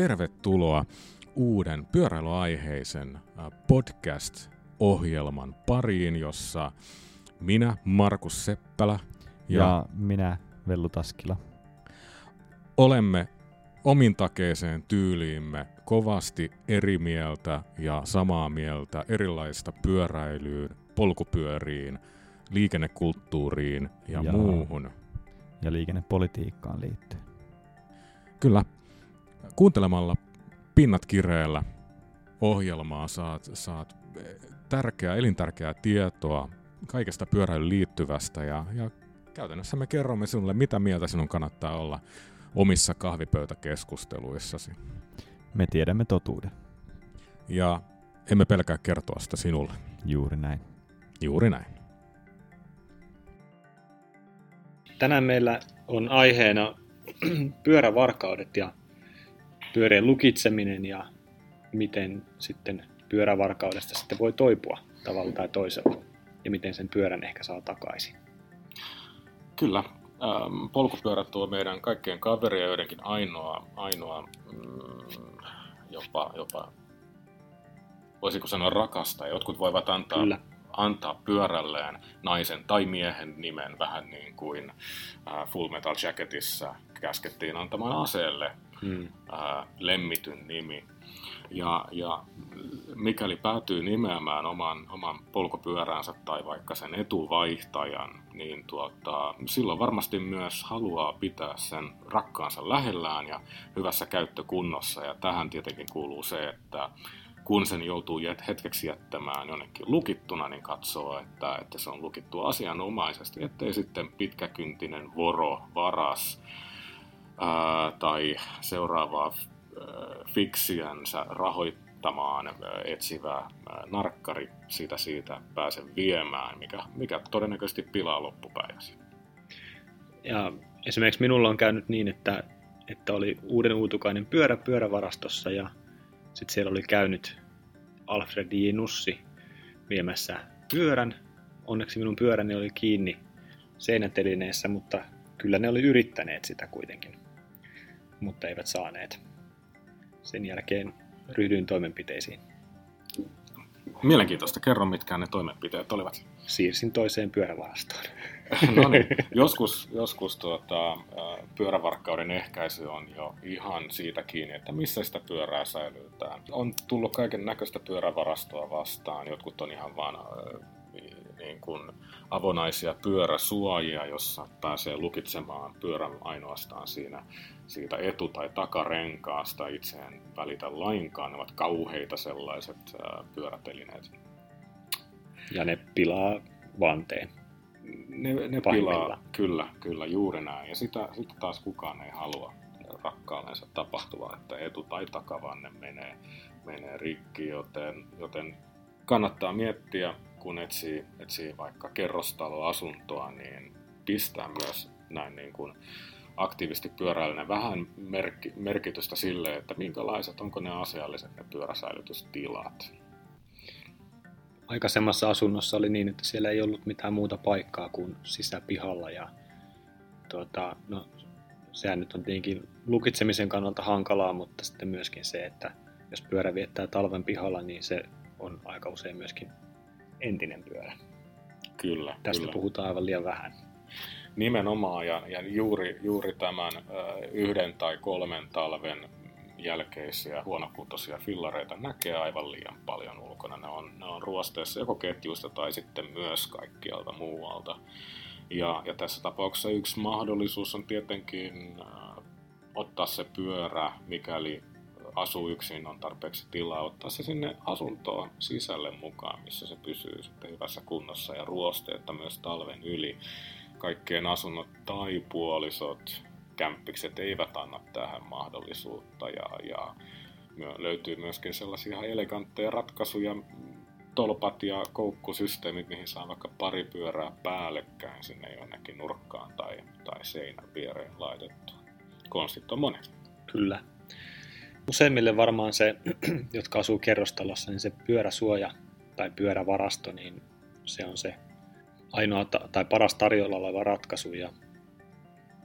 tervetuloa uuden pyöräilyaiheisen podcast-ohjelman pariin, jossa minä, Markus Seppälä ja, ja minä, Vellu Taskila, olemme omintakeiseen tyyliimme kovasti eri mieltä ja samaa mieltä erilaista pyöräilyyn, polkupyöriin, liikennekulttuuriin ja, ja muuhun. Ja liikennepolitiikkaan liittyen. Kyllä. Kuuntelemalla Pinnat kireellä ohjelmaa saat, saat tärkeää, elintärkeää tietoa kaikesta pyöräilyyn liittyvästä ja, ja käytännössä me kerromme sinulle, mitä mieltä sinun kannattaa olla omissa kahvipöytäkeskusteluissasi. Me tiedämme totuuden. Ja emme pelkää kertoa sitä sinulle. Juuri näin. Juuri näin. Tänään meillä on aiheena pyörävarkaudet ja pyörien lukitseminen ja miten sitten pyörävarkaudesta sitten voi toipua tavalla tai toisella ja miten sen pyörän ehkä saa takaisin. Kyllä. Ähm, polkupyörä tuo meidän kaikkien kaveria joidenkin ainoa, ainoa mm, jopa, jopa, voisiko sanoa rakasta. Jotkut voivat antaa Kyllä antaa pyörälleen naisen tai miehen nimen, vähän niin kuin äh, Full Metal Jacketissa käskettiin antamaan aseelle hmm. äh, lemmityn nimi. Ja, ja mikäli päätyy nimeämään oman, oman polkupyöränsä tai vaikka sen etuvaihtajan, niin tuota, silloin varmasti myös haluaa pitää sen rakkaansa lähellään ja hyvässä käyttökunnossa. Ja tähän tietenkin kuuluu se, että kun sen joutuu hetkeksi jättämään jonnekin lukittuna, niin katsoo, että, että se on lukittu asianomaisesti, ettei sitten pitkäkyntinen voro, varas ää, tai seuraavaa fiksiänsä rahoittamaan ää, etsivä ää, narkkari siitä siitä pääse viemään, mikä, mikä todennäköisesti pilaa loppupäiväsi. Ja esimerkiksi minulla on käynyt niin, että, että oli uuden uutukainen pyörä pyörävarastossa ja sitten siellä oli käynyt Alfred J. Nussi viemässä pyörän. Onneksi minun pyöräni oli kiinni seinätelineessä, mutta kyllä ne oli yrittäneet sitä kuitenkin, mutta eivät saaneet. Sen jälkeen ryhdyin toimenpiteisiin. Mielenkiintoista. Kerro, mitkä ne toimenpiteet olivat. Siirsin toiseen pyörävarastoon. no niin, joskus, joskus tuota, pyörävarkkauden ehkäisy on jo ihan siitä kiinni, että missä sitä pyörää säilytään. On tullut kaiken näköistä pyörävarastoa vastaan. Jotkut on ihan vaan niin kuin avonaisia pyöräsuojia, jossa pääsee lukitsemaan pyörän ainoastaan siinä, siitä etu- tai takarenkaasta. Itse en välitä lainkaan, ne ovat kauheita sellaiset pyörätelineet. Ja ne pilaa vanteen. Ne, ne pilaa, kyllä, kyllä, juuri näin. Ja sitä, sitä taas kukaan ei halua rakkaallensa tapahtuvaa, että etu- tai takavanne menee, menee rikki, joten, joten kannattaa miettiä kun etsii, etsii vaikka kerrostaloasuntoa, niin pistää myös näin niin kuin aktiivisesti pyöräilyinen vähän merk- merkitystä sille, että minkälaiset, onko ne asialliset ne pyöräsäilytystilat. Aikaisemmassa asunnossa oli niin, että siellä ei ollut mitään muuta paikkaa kuin sisäpihalla ja tuota, no, sehän nyt on tietenkin lukitsemisen kannalta hankalaa, mutta sitten myöskin se, että jos pyörä viettää talven pihalla, niin se on aika usein myöskin entinen pyörä. Kyllä. Tästä kyllä. puhutaan aivan liian vähän. Nimenomaan, ja, ja juuri, juuri tämän ö, yhden tai kolmen talven jälkeisiä huonokuntoisia fillareita näkee aivan liian paljon ulkona. Ne on, ne on ruosteessa joko ketjuista tai sitten myös kaikkialta muualta. Ja, ja tässä tapauksessa yksi mahdollisuus on tietenkin äh, ottaa se pyörä, mikäli asuu yksin, on tarpeeksi tilaa ottaa se sinne asuntoon sisälle mukaan, missä se pysyy sitten hyvässä kunnossa ja ruosteetta myös talven yli. Kaikkien asunnot tai puolisot, kämppikset eivät anna tähän mahdollisuutta ja, ja löytyy myöskin sellaisia elegantteja ratkaisuja, tolpat ja koukkusysteemit, mihin saa vaikka pari pyörää päällekkäin sinne jonnekin nurkkaan tai, tai seinän viereen laitettu. Konstit on monet. Kyllä. Useimmille varmaan se, jotka asuu kerrostalossa, niin se pyöräsuoja tai pyörävarasto, niin se on se ainoa tai paras tarjolla oleva ratkaisu. Ja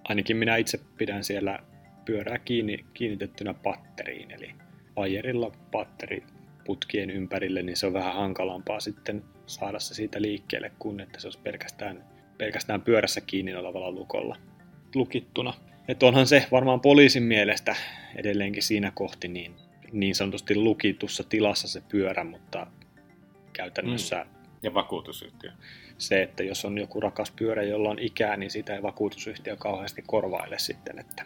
ainakin minä itse pidän siellä pyörää kiinni, kiinnitettynä patteriin, eli vajerilla patteri putkien ympärille, niin se on vähän hankalampaa sitten saada se siitä liikkeelle, kun että se olisi pelkästään, pelkästään pyörässä kiinni olevalla lukolla lukittuna. Että onhan se varmaan poliisin mielestä edelleenkin siinä kohti niin, niin sanotusti lukitussa tilassa se pyörä, mutta käytännössä mm. Ja vakuutusyhtiö. se, että jos on joku rakas pyörä, jolla on ikää, niin sitä ei vakuutusyhtiö kauheasti korvaile sitten. Että...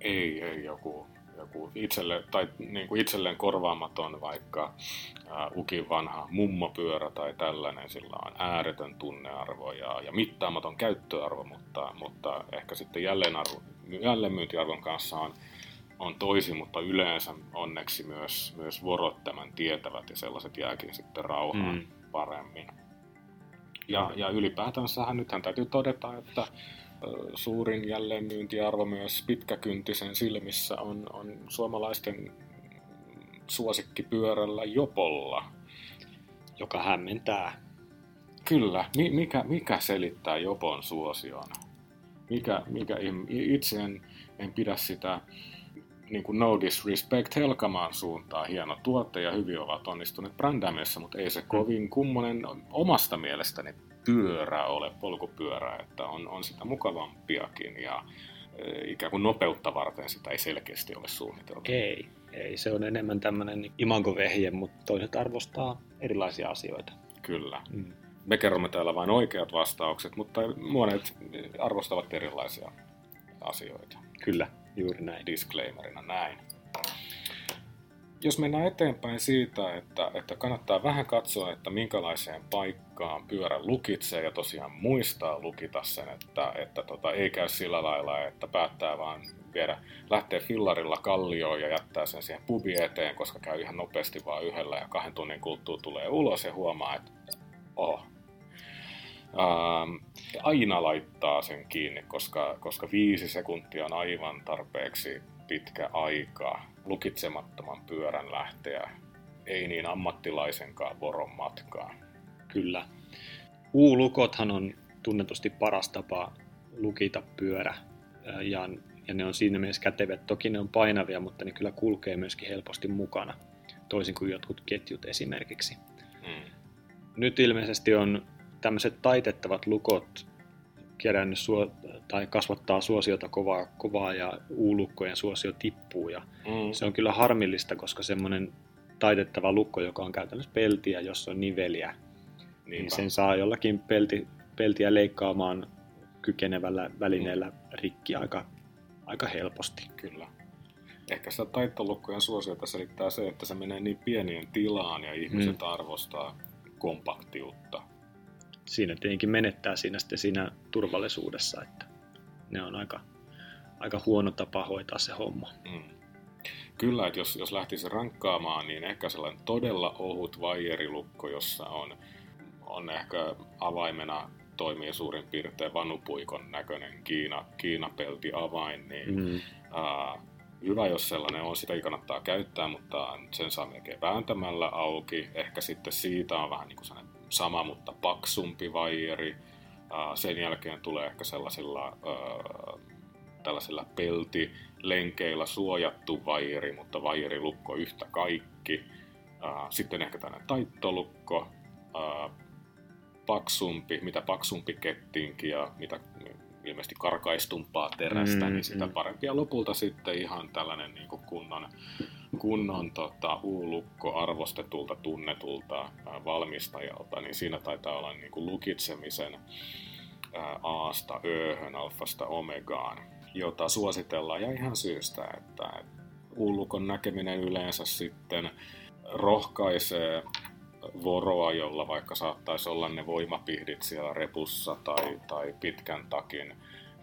Ei, ei joku, joku itselle, tai niin kuin itselleen korvaamaton vaikka ää, ukin vanha mummopyörä tai tällainen, sillä on ääretön tunnearvo ja, ja mittaamaton käyttöarvo, mutta, mutta ehkä sitten jälleenarvo, jälleenmyyntiarvon kanssa on, on toisin, mutta yleensä onneksi myös, myös vorot tämän tietävät ja sellaiset jääkin sitten rauhaan mm. paremmin. Ja, ja ylipäätänsähän nythän täytyy todeta, että suurin jälleenmyyntiarvo myös pitkäkyntisen silmissä on, on suomalaisten suosikkipyörällä Jopolla. joka hämmentää. Kyllä, Mi- mikä, mikä selittää Jopon suosion? Mikä, mikä itse en, en pidä sitä niin kuin no disrespect Helkamaan suuntaan. Hieno tuote ja hyvin ovat onnistuneet brändäämisessä, mutta ei se kovin kummonen omasta mielestäni pyörä ole, polkupyörä, että on, on sitä mukavampiakin ja e, ikään kuin nopeutta varten sitä ei selkeästi ole suunniteltu. Ei, ei. Se on enemmän tämmöinen imangovehje, mutta toiset arvostaa erilaisia asioita. Kyllä. Mm. Me kerromme täällä vain oikeat vastaukset, mutta monet arvostavat erilaisia asioita. Kyllä, juuri näin. disclaimerina näin. Jos mennään eteenpäin siitä, että, että kannattaa vähän katsoa, että minkälaiseen paikkaan pyörä lukitsee ja tosiaan muistaa lukita sen, että, että tota, ei käy sillä lailla, että päättää vaan viedä, lähtee fillarilla kallioon ja jättää sen siihen pubi eteen, koska käy ihan nopeasti vaan yhdellä ja kahden tunnin kuluttua tulee ulos ja huomaa, että oho, Ähm, aina laittaa sen kiinni, koska, koska viisi sekuntia on aivan tarpeeksi pitkä aika lukitsemattoman pyörän lähteä ei niin ammattilaisenkaan voron matkaan. Kyllä. U-lukothan on tunnetusti paras tapa lukita pyörä ja, ja ne on siinä mielessä kätevät. Toki ne on painavia, mutta ne kyllä kulkee myöskin helposti mukana, toisin kuin jotkut ketjut esimerkiksi. Mm. Nyt ilmeisesti on tämmöiset taitettavat lukot kerännyt suo, tai kasvattaa suosiota kovaa, kovaa ja U-lukkojen suosio tippuu. Ja Mm. se on kyllä harmillista, koska semmoinen taitettava lukko, joka on käytännössä peltiä, jossa on niveliä, niin Niinpä. sen saa jollakin pelti, peltiä leikkaamaan kykenevällä välineellä rikki aika, aika helposti. Kyllä. Ehkä sitä taittolukkojen suosiota selittää se, että se menee niin pienien tilaan ja ihmiset Mm. arvostaa kompaktiutta. Siinä tietenkin menettää siinä sitten siinä turvallisuudessa, että ne on aika, aika huono tapa hoitaa se homma. Mm. Kyllä, että jos, jos lähtisi rankkaamaan, niin ehkä sellainen todella ohut vaijerilukko, jossa on, on ehkä avaimena toimii suurin piirtein vanupuikon näköinen Kiina, Kiinapelti avain, niin Mm. ää, hyvä, jos sellainen on, sitä kannattaa käyttää, mutta sen saa melkein vääntämällä auki. Ehkä sitten siitä on vähän niin kuin sellainen sama, mutta paksumpi vaijeri. Sen jälkeen tulee ehkä sellaisilla tällaisilla peltilenkeillä suojattu vaijeri, mutta vaijerilukko yhtä kaikki. Sitten ehkä tällainen taittolukko, paksumpi, mitä paksumpi kettinki ja mitä ilmeisesti karkaistumpaa terästä, Mm, niin sitä mm. parempi. Ja lopulta sitten ihan tällainen niin kuin kunnon, kunnon tota, U-lukko arvostetulta, tunnetulta ää, valmistajalta, niin siinä taitaa olla niin kuin lukitsemisen ää, Aasta Öhön, Alfasta Omegaan, jota suositellaan ja ihan syystä, että U-lukon näkeminen yleensä sitten rohkaisee voroa, jolla vaikka saattaisi olla ne voimapihdit siellä repussa tai, tai pitkän takin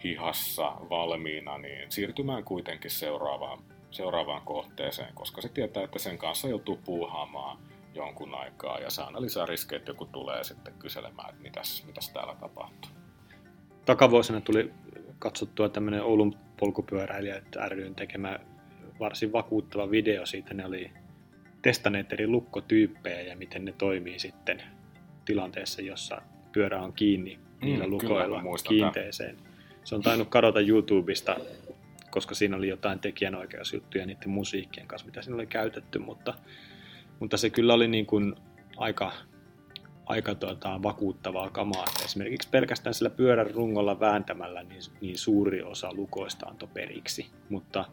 hihassa valmiina, niin siirtymään kuitenkin seuraavaan, seuraavaan kohteeseen, koska se tietää, että sen kanssa joutuu puuhaamaan jonkun aikaa ja se aina lisää riskejä, että joku tulee sitten kyselemään, että mitäs, mitäs täällä tapahtuu. Takavuosina tuli katsottua tämmöinen Oulun polkupyöräilijät ryn tekemä varsin vakuuttava video siitä. Ne oli testanneet eri lukkotyyppejä ja miten ne toimii sitten tilanteessa, jossa pyörä on kiinni niillä Mm, lukoilla kiinteeseen. Se on tainnut kadota YouTubesta koska siinä oli jotain tekijänoikeusjuttuja niiden musiikkien kanssa, mitä siinä oli käytetty, mutta, mutta se kyllä oli niin kuin aika, aika tuota, vakuuttavaa kamaa. Esimerkiksi pelkästään sillä pyörän rungolla vääntämällä niin, niin suuri osa lukoista antoi periksi, mutta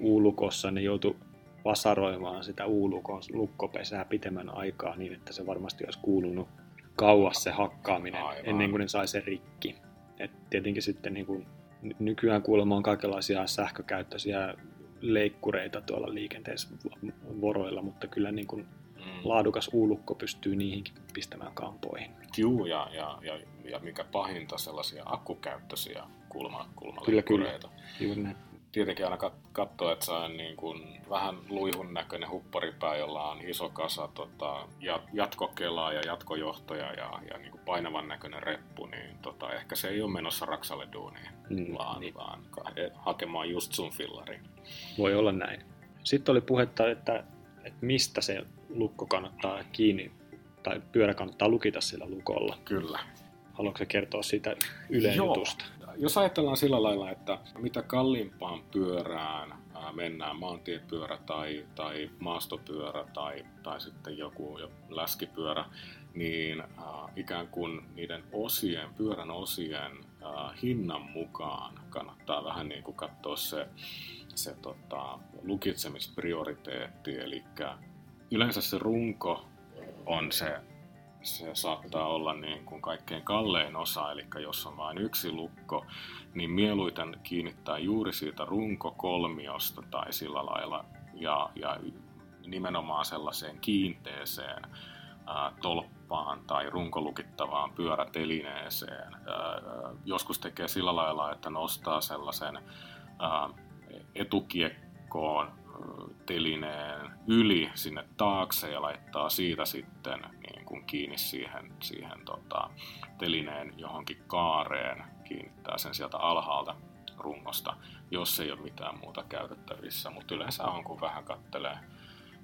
U-lukossa ne joutui vasaroimaan sitä U-lukon lukkopesää pitemmän aikaa niin, että se varmasti olisi kuulunut kauas se hakkaaminen Aivan. ennen kuin ne sai sen rikki. Et tietenkin sitten niin kuin, nykyään kuulemma on kaikenlaisia sähkökäyttöisiä leikkureita tuolla liikenteessä voroilla, mutta kyllä niin kuin mm. laadukas uulukko pystyy niihinkin pistämään kampoihin. Juu, ja, ja, ja, ja mikä pahinta, sellaisia akkukäyttöisiä kulma, Kyllä, kyllä. Juuri näin tietenkin aina katsoa, että se on niin kuin vähän luihun näköinen hupparipää, jolla on iso kasa tota, jatkokelaa ja jatkojohtoja ja, ja niin kuin painavan näköinen reppu, niin tota, ehkä se ei ole menossa Raksalle duuniin, mm, vaan, niin. vaan hakemaan just sun fillari. Voi olla näin. Sitten oli puhetta, että, että mistä se lukko kannattaa kiinni tai pyörä kannattaa lukita sillä lukolla. Kyllä. Haluatko kertoa siitä yleijutusta? Jos ajatellaan sillä lailla, että mitä kalliimpaan pyörään mennään, maantiepyörä tai, tai maastopyörä tai, tai sitten joku läskipyörä, niin ikään kuin niiden osien, pyörän osien hinnan mukaan kannattaa vähän niin kuin katsoa se, se tota, lukitsemisprioriteetti, eli yleensä se runko on se se saattaa olla niin kuin kaikkein kallein osa, eli jos on vain yksi lukko, niin mieluiten kiinnittää juuri siitä runkokolmiosta tai sillä lailla ja, ja nimenomaan sellaiseen kiinteeseen ää, tolppaan tai runkolukittavaan pyörätelineeseen. Ää, joskus tekee sillä lailla, että nostaa sellaisen ää, etukiekkoon telineen yli sinne taakse ja laittaa siitä sitten niin kuin kiinni siihen, siihen tota, telineen johonkin kaareen, kiinnittää sen sieltä alhaalta rungosta, jos ei ole mitään muuta käytettävissä, mutta yleensä on, kun vähän kattelee,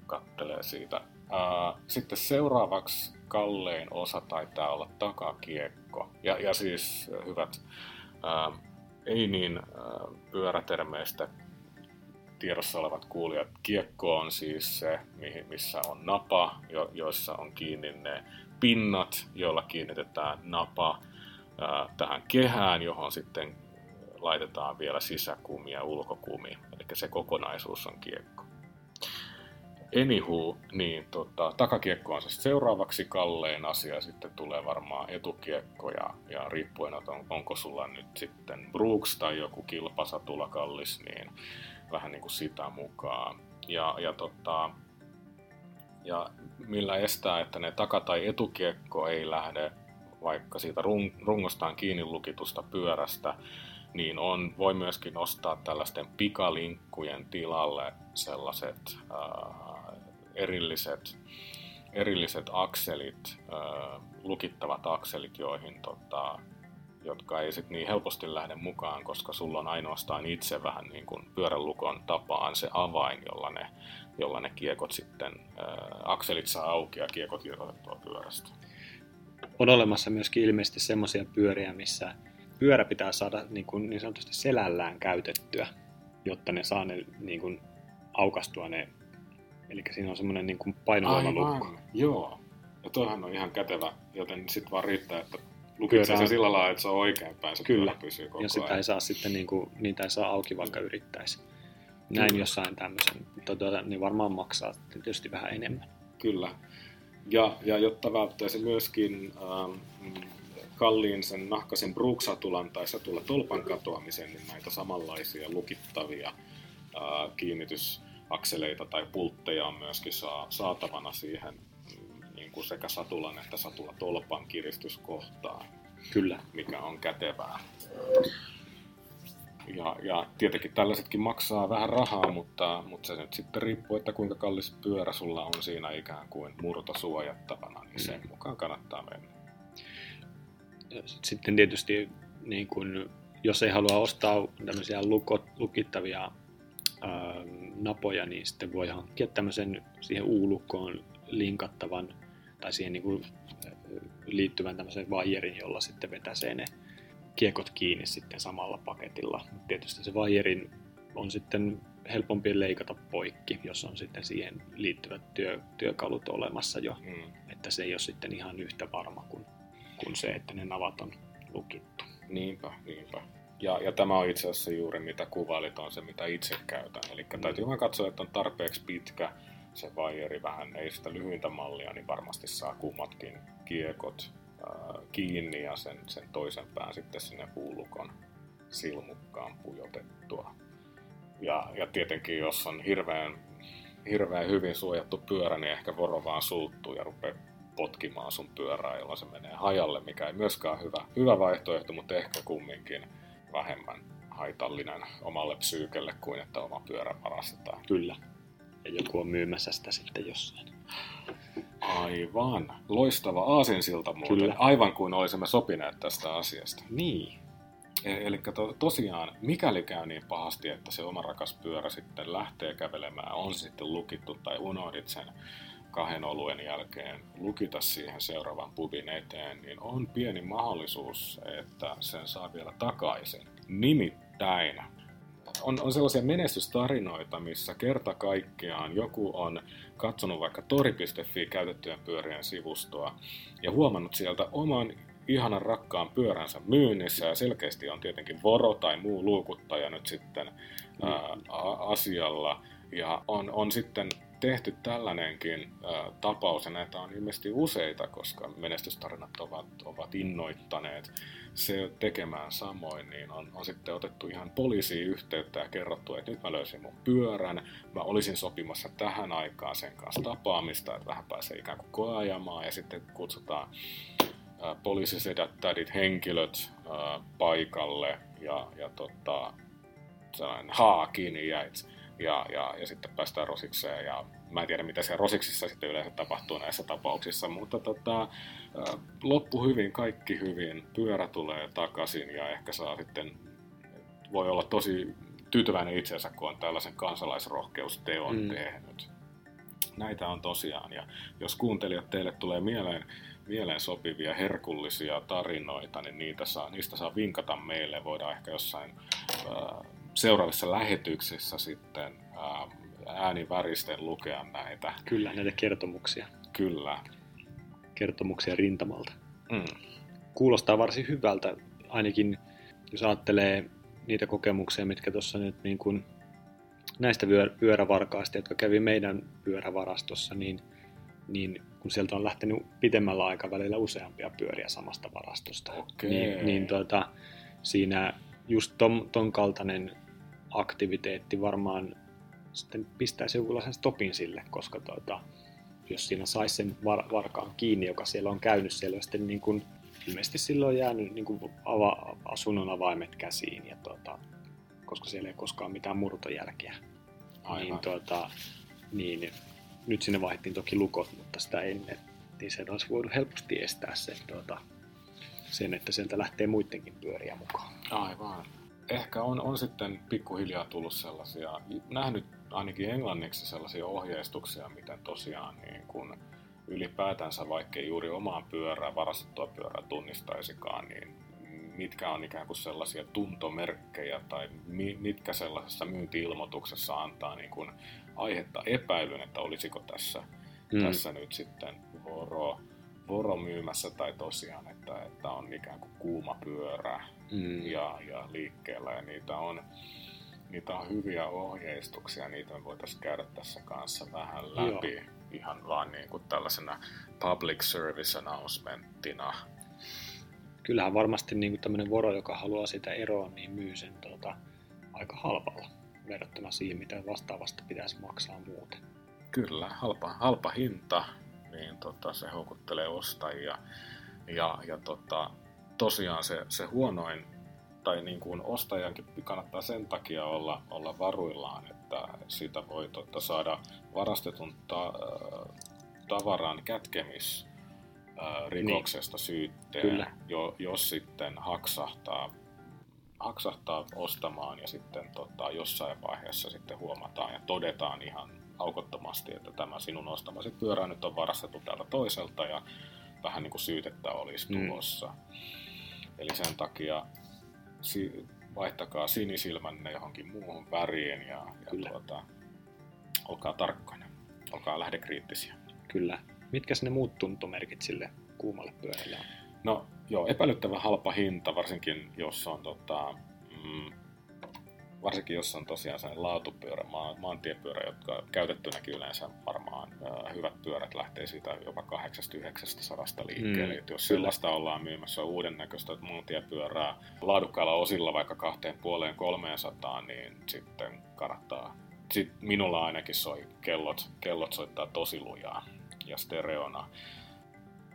kattelee siitä. Ää, sitten seuraavaksi kallein osa taitaa olla takakiekko. Ja, ja siis hyvät, ää, ei niin ää, pyörätermeistä tiedossa olevat kuulijat, kiekko on siis se, missä on napa, joissa on kiinni ne pinnat, joilla kiinnitetään napa tähän kehään, johon sitten laitetaan vielä sisäkumi ja ulkokumi. Eli se kokonaisuus on kiekko. Anywho, niin tota, takakiekko on se seuraavaksi kallein asia, sitten tulee varmaan etukiekko ja, ja riippuen, että on, onko sulla nyt sitten Brooks tai joku kilpasatula kallis, niin vähän niin kuin sitä mukaan. Ja, ja, tota, ja millä estää, että ne taka- tai etukiekko ei lähde vaikka siitä rung, rungostaan kiinni lukitusta pyörästä, niin on, voi myöskin ostaa tällaisten pikalinkkujen tilalle sellaiset ää, erilliset, erilliset akselit, ää, lukittavat akselit, joihin tota, jotka ei sitten niin helposti lähde mukaan, koska sulla on ainoastaan itse vähän niin kuin pyörälukon tapaan se avain, jolla ne, jolla ne kiekot sitten, ää, akselit saa auki ja kiekot irrotettua pyörästä. On olemassa myöskin ilmeisesti semmoisia pyöriä, missä pyörä pitää saada niin, kuin niin sanotusti selällään käytettyä, jotta ne saa ne niin kuin aukastua ne, eli siinä on semmoinen niin kuin painovoimalukko. Joo, ja toihan on ihan kätevä, joten sitten vaan riittää, että lukitsee se sillä lailla, että se on oikeinpäin, se Kyllä. pysyy koko ja sitä ei saa sitten, niin kuin, niitä ei saa auki, vaikka yrittäisi. Näin Kyllä. jossain tämmöisen, tuota, niin varmaan maksaa tietysti vähän enemmän. Kyllä. Ja, ja jotta välttäisi myöskin ähm, kalliin sen nahkaisen bruksatulan tai satula tolpan katoamisen, niin näitä samanlaisia lukittavia äh, kiinnitysakseleita tai pultteja on myöskin saa, saatavana siihen niin kuin sekä satulan että satula tolpan kiristyskohtaan. Kyllä. Mikä on kätevää. Ja, ja tietenkin tällaisetkin maksaa vähän rahaa, mutta, mutta se nyt sitten riippuu, että kuinka kallis pyörä sulla on siinä ikään kuin murto suojattavana, niin sen mm. mukaan kannattaa mennä. Sitten tietysti niin kun, jos ei halua ostaa tämmöisiä lukot, lukittavia ää, napoja, niin sitten voi hankkia tämmöisen siihen U-lukkoon linkattavan tai siihen niin kuin liittyvän tämmöisen vaijerin, jolla sitten vetäsee ne kiekot kiinni sitten samalla paketilla. Tietysti se vaijerin on sitten helpompi leikata poikki, jos on sitten siihen liittyvät työ, työkalut olemassa jo. Mm. Että se ei ole sitten ihan yhtä varma kuin, kuin se, että ne navat on lukittu. Niinpä, niinpä. Ja, ja tämä on itse asiassa juuri mitä kuvailit, on se mitä itse käytän. Eli Mm. täytyy vaan katsoa, että on tarpeeksi pitkä se vaieri vähän, ei sitä lyhyintä mallia, niin varmasti saa kummatkin kiekot ää, kiinni ja sen, sen toisen pään sitten sinne puulukon silmukkaan pujotettua. Ja, ja tietenkin, jos on hirveän, hirveän hyvin suojattu pyörä, niin ehkä voro vaan suuttuu ja rupeaa potkimaan sun pyörää, jolloin se menee hajalle, mikä ei myöskään ole hyvä, hyvä vaihtoehto, mutta ehkä kumminkin vähemmän haitallinen omalle psyykelle kuin että oma pyörä varastetaan. Kyllä. Ja joku on myymässä sitä sitten jossain. Aivan. Loistava aasinsilta muuten. Kyllä. Aivan kuin olisimme sopineet tästä asiasta. Niin. Eli to, tosiaan, mikäli käy niin pahasti, että se oma rakas pyörä sitten lähtee kävelemään, on se sitten lukittu tai unohdit sen kahden oluen jälkeen lukita siihen seuraavan pubin eteen, niin on pieni mahdollisuus, että sen saa vielä takaisin. Nimittäin on, on sellaisia menestystarinoita, missä kerta kaikkiaan joku on katsonut vaikka tori.fi käytettyjen pyörien sivustoa ja huomannut sieltä oman ihanan rakkaan pyöränsä myynnissä ja selkeästi on tietenkin voro tai muu luukuttaja nyt sitten ää, a- asialla. Ja on, on sitten tehty tällainenkin ää, tapaus ja näitä on ilmeisesti useita, koska menestystarinat ovat, ovat innoittaneet se tekemään samoin, niin on, on sitten otettu ihan poliisiin yhteyttä ja kerrottu, että nyt mä löysin mun pyörän, mä olisin sopimassa tähän aikaan sen kanssa tapaamista, että vähän pääsee ikään kuin koeajamaan ja sitten kutsutaan ää, poliisisedät, tädit, henkilöt ää, paikalle ja, ja tota, sellainen haa kiinni jäit ja, ja, ja sitten päästään rosikseen ja mä en tiedä mitä siellä rosiksissa sitten yleensä tapahtuu näissä tapauksissa, mutta tota, loppu hyvin, kaikki hyvin, pyörä tulee takaisin ja ehkä saa sitten, voi olla tosi tyytyväinen itsensä, kun on tällaisen kansalaisrohkeusteon Mm. tehnyt. Näitä on tosiaan, ja jos kuuntelijat teille tulee mieleen, mieleen sopivia herkullisia tarinoita, niin niitä saa, niistä saa vinkata meille. Voidaan ehkä jossain ää, seuraavissa lähetyksissä sitten ää, ääniväristen lukea näitä. Kyllä, näitä kertomuksia. Kyllä. Kertomuksia rintamalta. Mm. Kuulostaa varsin hyvältä, ainakin jos ajattelee niitä kokemuksia, mitkä tuossa nyt niin kuin näistä pyörävarkaista, jotka kävi meidän pyörävarastossa, niin, niin kun sieltä on lähtenyt pitemmällä aikavälillä useampia pyöriä samasta varastosta, Okei. niin, niin tuota, siinä just ton, ton kaltainen aktiviteetti varmaan sitten pistäisi jonkunlaisen stopin sille, koska tuota, jos siinä saisi sen var, varkaan kiinni, joka siellä on käynyt selvästi, niin kuin, ilmeisesti silloin on jäänyt niin kuin ava, asunnon avaimet käsiin, ja tuota, koska siellä ei koskaan mitään murtojälkeä. Aivan. Niin, tuota, niin nyt sinne vaihdettiin toki lukot, mutta sitä ennen, niin sen olisi voinut helposti estää sen, tuota, sen, että sieltä lähtee muidenkin pyöriä mukaan. Aivan. Ehkä on, on sitten pikkuhiljaa tullut sellaisia, nähnyt ainakin englanniksi sellaisia ohjeistuksia, miten tosiaan niin kun ylipäätänsä, vaikkei juuri omaan pyörää, varastettua pyörää tunnistaisikaan, niin mitkä on ikään kuin sellaisia tuntomerkkejä tai mi, mitkä sellaisessa myynti-ilmoituksessa antaa niin kuin aihetta epäilyn, että olisiko tässä, mm. tässä nyt sitten voro, voro myymässä tai tosiaan, että, että on ikään kuin kuuma pyörä Mm. ja, ja liikkeellä ja niitä on, niitä on hyviä ohjeistuksia, niitä me voitaisiin käydä tässä kanssa vähän läpi Joo. ihan vaan niin kuin tällaisena public service announcementtina. Kyllähän varmasti niin kuin tämmöinen voro, joka haluaa sitä eroa, niin myy sen tuota, aika halvalla verrattuna siihen, mitä vastaavasta pitäisi maksaa muuten. Kyllä, halpa, halpa hinta, niin tota, se houkuttelee ostajia. Ja, ja tota, tosiaan se, se huonoin, tai niin kuin ostajankin kannattaa sen takia olla, olla varuillaan, että siitä voi totta, saada varastetun ta, tavaran kätkemis rikoksesta niin. syytteen, Kyllä. Jo, jos sitten haksahtaa, haksahtaa ostamaan ja sitten tota, jossain vaiheessa sitten huomataan ja todetaan ihan aukottomasti, että tämä sinun ostamasi pyörä nyt on varastettu tältä toiselta ja vähän niin kuin syytettä olisi tulossa. Mm. Eli sen takia si- vaihtakaa sinisilmänne johonkin muuhun väriin ja, ja tuota, olkaa tarkkoina, olkaa lähdekriittisiä. Kyllä. Mitkä ne muut tuntomerkit sille kuumalle pyörälle on? No joo, epäilyttävän halpa hinta, varsinkin jos on tota, mm, varsinkin jos on tosiaan sellainen laatupyörä, maa, maantiepyörä, jotka käytettynäkin yleensä varmaan äh, hyvät pyörät lähtee siitä jopa 800-900 liikkeelle. Mm, jos sellaista ollaan myymässä uuden näköistä maantiepyörää laadukkailla osilla vaikka kahteen puoleen 300, niin sitten kannattaa. Sitten minulla ainakin soi kellot, kellot soittaa tosi lujaa ja stereona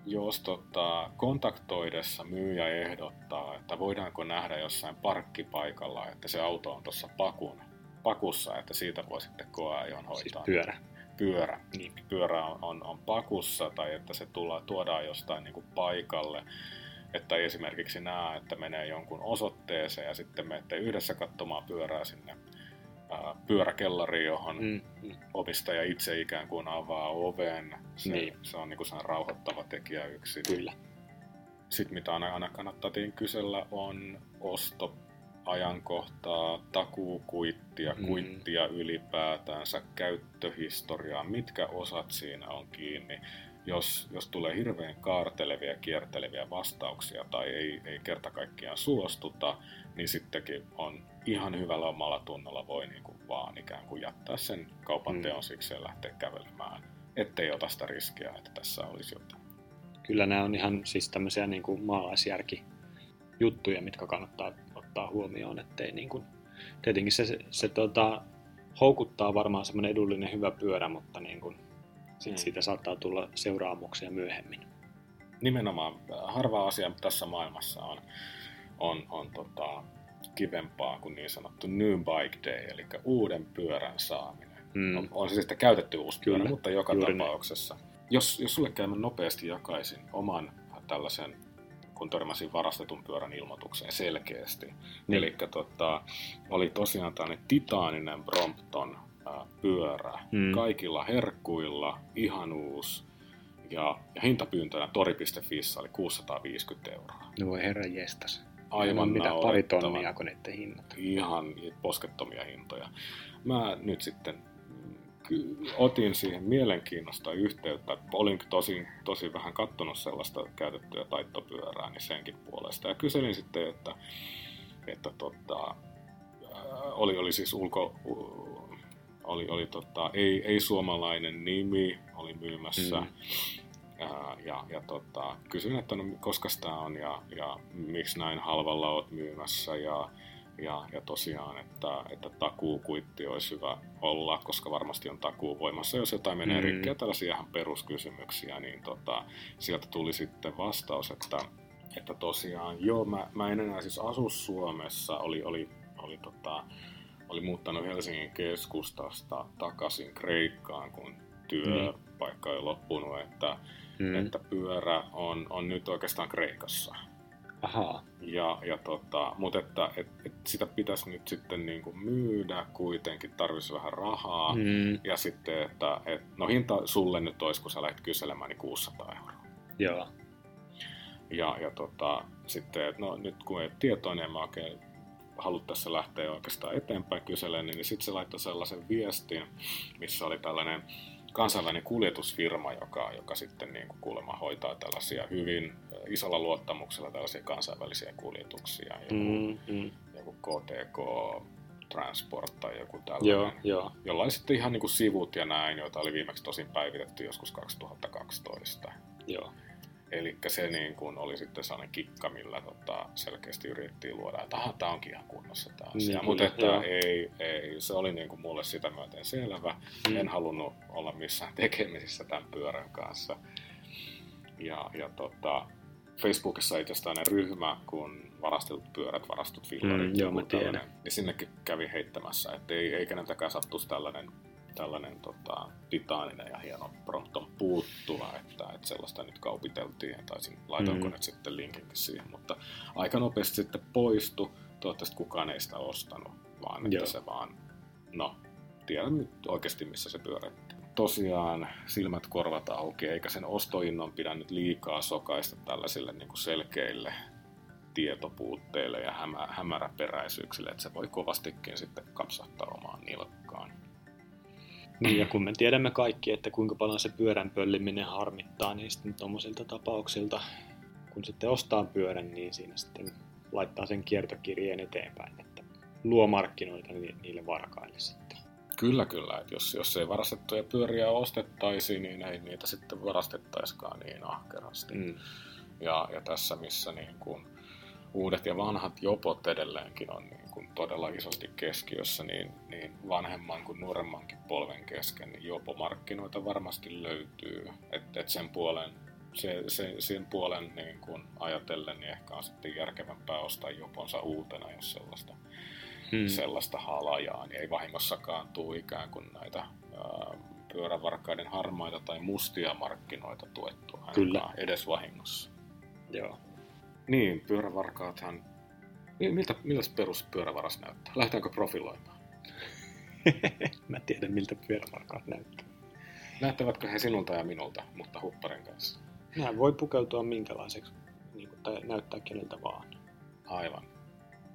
jos tota, kontaktoidessa myyjä ehdottaa, että voidaanko nähdä jossain parkkipaikalla, että se auto on tuossa pakun, pakussa, että siitä voi sitten koeajon hoitaa. Siis pyörä. Pyörä. Niin. Pyörä on, on, on pakussa tai että se tulla, tuodaan jostain niin kuin paikalle. Että esimerkiksi näe, että menee jonkun osoitteeseen ja sitten menette yhdessä katsomaan pyörää sinne pyöräkellari, johon mm, mm. omistaja itse ikään kuin avaa oven. Se, niin. se on niin kuin rauhoittava tekijä yksi. Kyllä. Sitten mitä aina, aina kannattaa kysellä on osto ajankohtaa, takuukuittia, mm. kuittia ylipäätänsä, käyttöhistoriaa, mitkä osat siinä on kiinni. Jos, jos tulee hirveän kaartelevia, kierteleviä vastauksia tai ei, ei kerta kaikkiaan suostuta, niin sittenkin on ihan hyvällä omalla tunnolla voi niin kuin vaan ikään kuin jättää sen kaupan mm. teon siksi ja lähteä kävelemään, ettei ota sitä riskiä, että tässä olisi jotain. Kyllä nämä on ihan siis tämmöisiä niin kuin maalaisjärki juttuja, mitkä kannattaa ottaa huomioon, ettei niin kuin, tietenkin se, se, se tota, houkuttaa varmaan semmoinen edullinen hyvä pyörä, mutta niin kuin, sit mm. siitä saattaa tulla seuraamuksia myöhemmin. Nimenomaan harva asia tässä maailmassa on, on, on tota, kivempaa kuin niin sanottu New Bike Day, eli uuden pyörän saaminen. Mm. On, on se sitten käytetty uusi Kyllä. pyörä, mutta joka Juuri tapauksessa. Jos, jos sulle käy, nopeasti jakaisin oman tällaisen kun törmäsin varastetun pyörän ilmoitukseen selkeästi. Mm. Eli tota, oli tosiaan tämmöinen titaaninen Brompton pyörä, mm. kaikilla herkkuilla, ihan uusi. Ja, ja hintapyyntönä tori.fissä oli 650 euroa. No voi herra jestas aivan mitä pari tonnia kun niiden hinnat. Ihan poskettomia hintoja. Mä nyt sitten otin siihen mielenkiinnosta yhteyttä. Olin tosi, tosi vähän kattonut sellaista käytettyä taittopyörää niin senkin puolesta. Ja kyselin sitten, että, että tota, oli, oli siis ulko, oli, oli tota, ei, ei suomalainen nimi, oli myymässä. Mm ja, ja, ja tota, kysyin, että no, koska tämä on ja, ja miksi näin halvalla olet myymässä ja, ja, ja tosiaan, että, että takuukuitti olisi hyvä olla, koska varmasti on takuu voimassa, jos jotain menee mm. rikki ja tällaisia ihan peruskysymyksiä, niin tota, sieltä tuli sitten vastaus, että, että tosiaan, joo, mä, mä en enää siis asu Suomessa, oli, oli, oli, tota, oli muuttanut Helsingin keskustasta takaisin Kreikkaan, kun työpaikka mm. oli loppunut, että mm. että pyörä on, on nyt oikeastaan Kreikassa. Aha. Ja, ja tota, mutta että et, et sitä pitäisi nyt sitten niin kuin myydä kuitenkin, tarvitsisi vähän rahaa. Mm. Ja sitten, että et, no hinta sulle nyt olisi, kun sä lähdet kyselemään, niin 600 euroa. Joo. Ja, ja tota, sitten, että no nyt kun ei tietoa, niin en mä oikein halua tässä lähteä oikeastaan eteenpäin kyselemään, niin sitten se laittoi sellaisen viestin, missä oli tällainen kansainvälinen kuljetusfirma, joka, joka sitten niin kuin kuulemma hoitaa tällaisia hyvin isolla luottamuksella tällaisia kansainvälisiä kuljetuksia. Joku, mm, mm. joku KTK Transport tai joku tällainen, joo, joo. jolla oli sitten ihan niin kuin sivut ja näin, joita oli viimeksi tosin päivitetty joskus 2012. Joo. Eli se niin kuin oli sitten sellainen kikka, millä tota, selkeästi yritettiin luoda, että aha, tämä onkin ihan kunnossa tämä asia. Niin, Mutta että ei, ei, se oli niin kuin mulle sitä myöten selvä. Mm. En halunnut olla missään tekemisissä tämän pyörän kanssa. Ja, ja tota, Facebookissa itse asiassa ryhmä, kun varastetut pyörät, varastut fillarit, mm, joo, mä tiedän. niin sinnekin kävi heittämässä, että ei, ei keneltäkään sattuisi tällainen tällainen tota, titaaninen ja hieno Brompton puuttuva, että, että sellaista nyt kaupiteltiin, tai laitanko mm. nyt sitten linkinkin siihen, mutta aika nopeasti sitten poistu, toivottavasti kukaan ei sitä ostanut, vaan että Joo. se vaan, no, tiedän nyt oikeasti missä se pyöritti. Tosiaan silmät korvat auki, eikä sen ostoinnon pidä nyt liikaa sokaista tällaisille niin kuin selkeille tietopuutteille ja hämä, hämäräperäisyyksille, että se voi kovastikin sitten kapsahtaa omaan nilkkaan. Niin, ja kun me tiedämme kaikki, että kuinka paljon se pyörän pölliminen harmittaa, niin sitten tuommoisilta tapauksilta, kun sitten ostaa pyörän, niin siinä sitten laittaa sen kiertokirjeen eteenpäin, että luo markkinoita niille varkaille sitten. Kyllä, kyllä. Että jos, jos ei varastettuja pyöriä ostettaisi, niin ei niitä sitten varastettaiskaan niin ahkerasti. Mm. Ja, ja tässä missä niin kuin uudet ja vanhat jopot edelleenkin on niin kuin todella isosti keskiössä, niin, niin vanhemman kuin nuoremmankin polven kesken, niin jopomarkkinoita varmasti löytyy. Että et sen puolen, se, se, sen puolen niin kuin ajatellen, niin ehkä on sitten järkevämpää ostaa joponsa uutena, jos sellaista, hmm. sellaista halajaa, niin ei vahingossakaan tule ikään kuin näitä ää, pyörävarkaiden harmaita tai mustia markkinoita tuettua Kyllä. edes vahingossa. Joo. Niin, pyörävarkaathan... Miltä, miltä peruspyörävaras näyttää? Lähdetäänkö profiloimaan? Mä tiedän, miltä pyörävarkaat näyttää. Näyttävätkö he sinulta ja minulta, mutta hupparin kanssa? Nämä voi pukeutua minkälaiseksi, niin kuin, tai näyttää keneltä vaan. Aivan.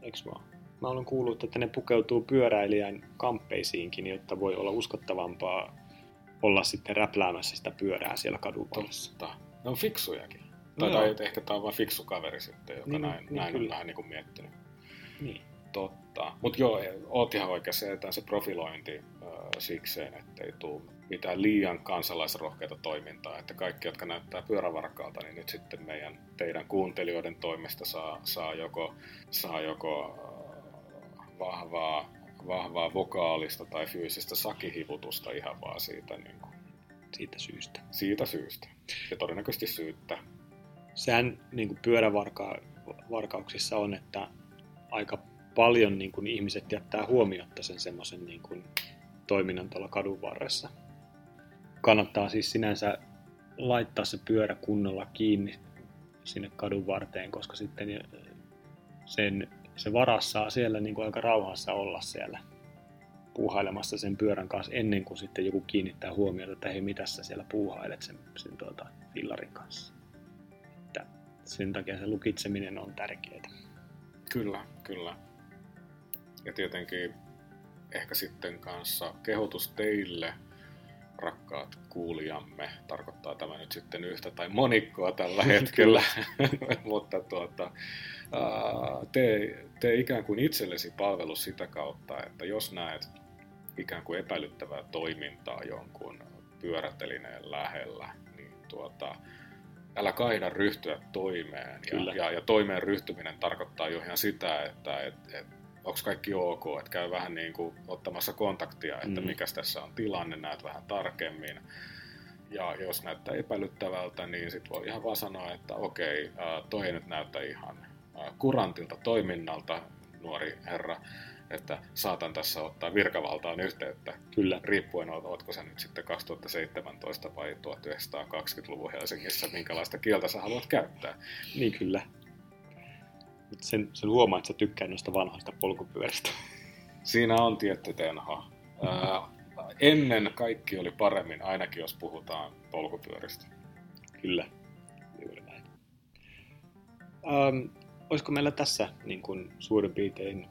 Eiks vaan? Mä olen kuullut, että ne pukeutuu pyöräilijän kamppeisiinkin, jotta voi olla uskottavampaa olla sitten räpläämässä sitä pyörää siellä kadun Totta. Ne on fiksujakin. Tai, no. tai ehkä tämä on vain fiksu kaveri sitten, joka niin, näin, niin, näin on vähän niin kuin miettinyt. Niin. Totta. Mutta joo, oot ihan oikeassa, että se profilointi äh, sikseen, ettei tule mitään liian kansalaisrohkeita toimintaa, että kaikki, jotka näyttää pyörävarkaalta, niin nyt sitten meidän teidän kuuntelijoiden toimesta saa, saa joko, saa joko äh, vahvaa, vahvaa vokaalista tai fyysistä sakihivutusta ihan vaan siitä, niin kuin, siitä syystä. Siitä syystä. Ja todennäköisesti syyttä sehän niin kuin pyörävarkauksissa on, että aika paljon niin kuin ihmiset jättää huomiotta sen semmoisen niin kuin toiminnan tuolla kadun varressa. Kannattaa siis sinänsä laittaa se pyörä kunnolla kiinni sinne kadun varteen, koska sitten sen, se varas saa siellä niin kuin aika rauhassa olla siellä puuhailemassa sen pyörän kanssa ennen kuin sitten joku kiinnittää huomiota, että hei, mitä sä siellä puuhailet sen, sen tuota, fillarin kanssa sen takia se lukitseminen on tärkeää. Kyllä, kyllä. Ja tietenkin ehkä sitten kanssa kehotus teille, rakkaat kuulijamme, tarkoittaa tämä nyt sitten yhtä tai monikkoa tällä hetkellä, mutta tuota, tee, tee ikään kuin itsellesi palvelus sitä kautta, että jos näet ikään kuin epäilyttävää toimintaa jonkun pyörätelineen lähellä, niin tuota, älä kaida ryhtyä toimeen. Kyllä. Ja, ja, ja toimeen ryhtyminen tarkoittaa jo ihan sitä, että et, et, onko kaikki ok, että käy vähän niin kuin ottamassa kontaktia, että mm. mikä tässä on tilanne, näet vähän tarkemmin. Ja jos näyttää epäilyttävältä, niin sitten voi ihan vaan sanoa, että okei, toi ei nyt näyttää ihan kurantilta toiminnalta, nuori herra että saatan tässä ottaa virkavaltaan yhteyttä. Kyllä. Riippuen, oletko sä nyt sitten 2017 vai 1920-luvun Helsingissä, minkälaista kieltä sä haluat käyttää. Niin kyllä. Sen, sen huomaa, että sä tykkää noista vanhoista polkupyöristä. Siinä on tietty tenho. Ää, ennen kaikki oli paremmin, ainakin jos puhutaan polkupyöristä. Kyllä, juuri näin. Ähm, olisiko meillä tässä niin kuin suurin piirtein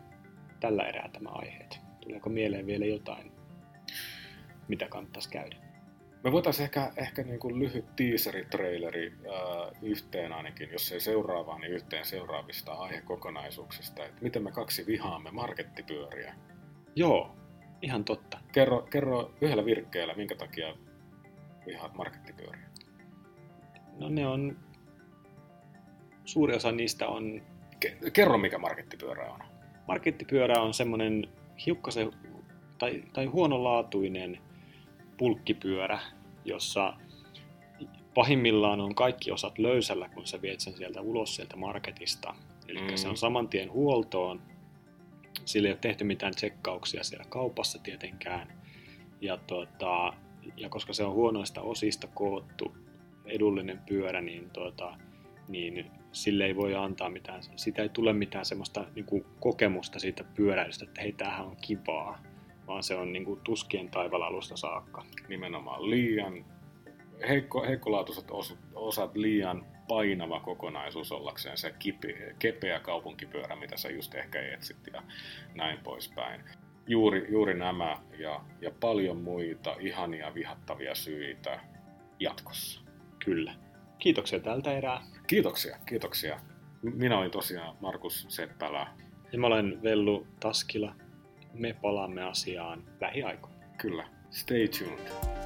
tällä erää tämä aiheet? Tuleeko mieleen vielä jotain, mitä kannattaisi käydä? Me voitaisiin ehkä, ehkä niin kuin lyhyt teaseri, traileri äh, yhteen ainakin, jos ei seuraavaan, niin yhteen seuraavista aihekokonaisuuksista. Että miten me kaksi vihaamme markettipyöriä. Joo, ihan totta. Kerro, kerro yhdellä virkkeellä, minkä takia vihaat markettipyöriä. No ne on, suuri osa niistä on... Kerro, mikä markettipyörä on. Markettipyörä on semmoinen hiukkasen tai, tai huonolaatuinen pulkkipyörä, jossa pahimmillaan on kaikki osat löysällä, kun sä viet sen sieltä ulos sieltä marketista. Eli mm. se on saman tien huoltoon. Sillä ei ole tehty mitään tsekkauksia siellä kaupassa tietenkään. Ja, tuota, ja koska se on huonoista osista koottu edullinen pyörä, niin, tuota, niin sille ei voi antaa mitään, siitä ei tule mitään semmoista niin kuin kokemusta siitä pyöräilystä, että hei, tämähän on kivaa, vaan se on niin kuin tuskien taivaalla alusta saakka. Nimenomaan liian heikko, heikkolaatuiset osat, osat liian painava kokonaisuus ollakseen se kipi, kepeä kaupunkipyörä, mitä sä just ehkä etsit ja näin poispäin. Juuri, juuri nämä ja, ja paljon muita ihania vihattavia syitä jatkossa. Kyllä. Kiitoksia tältä erää. Kiitoksia, kiitoksia. Minä olin tosiaan Markus Seppälä. Ja mä olen Vellu Taskila. Me palaamme asiaan lähiaikoina. Kyllä. Stay tuned.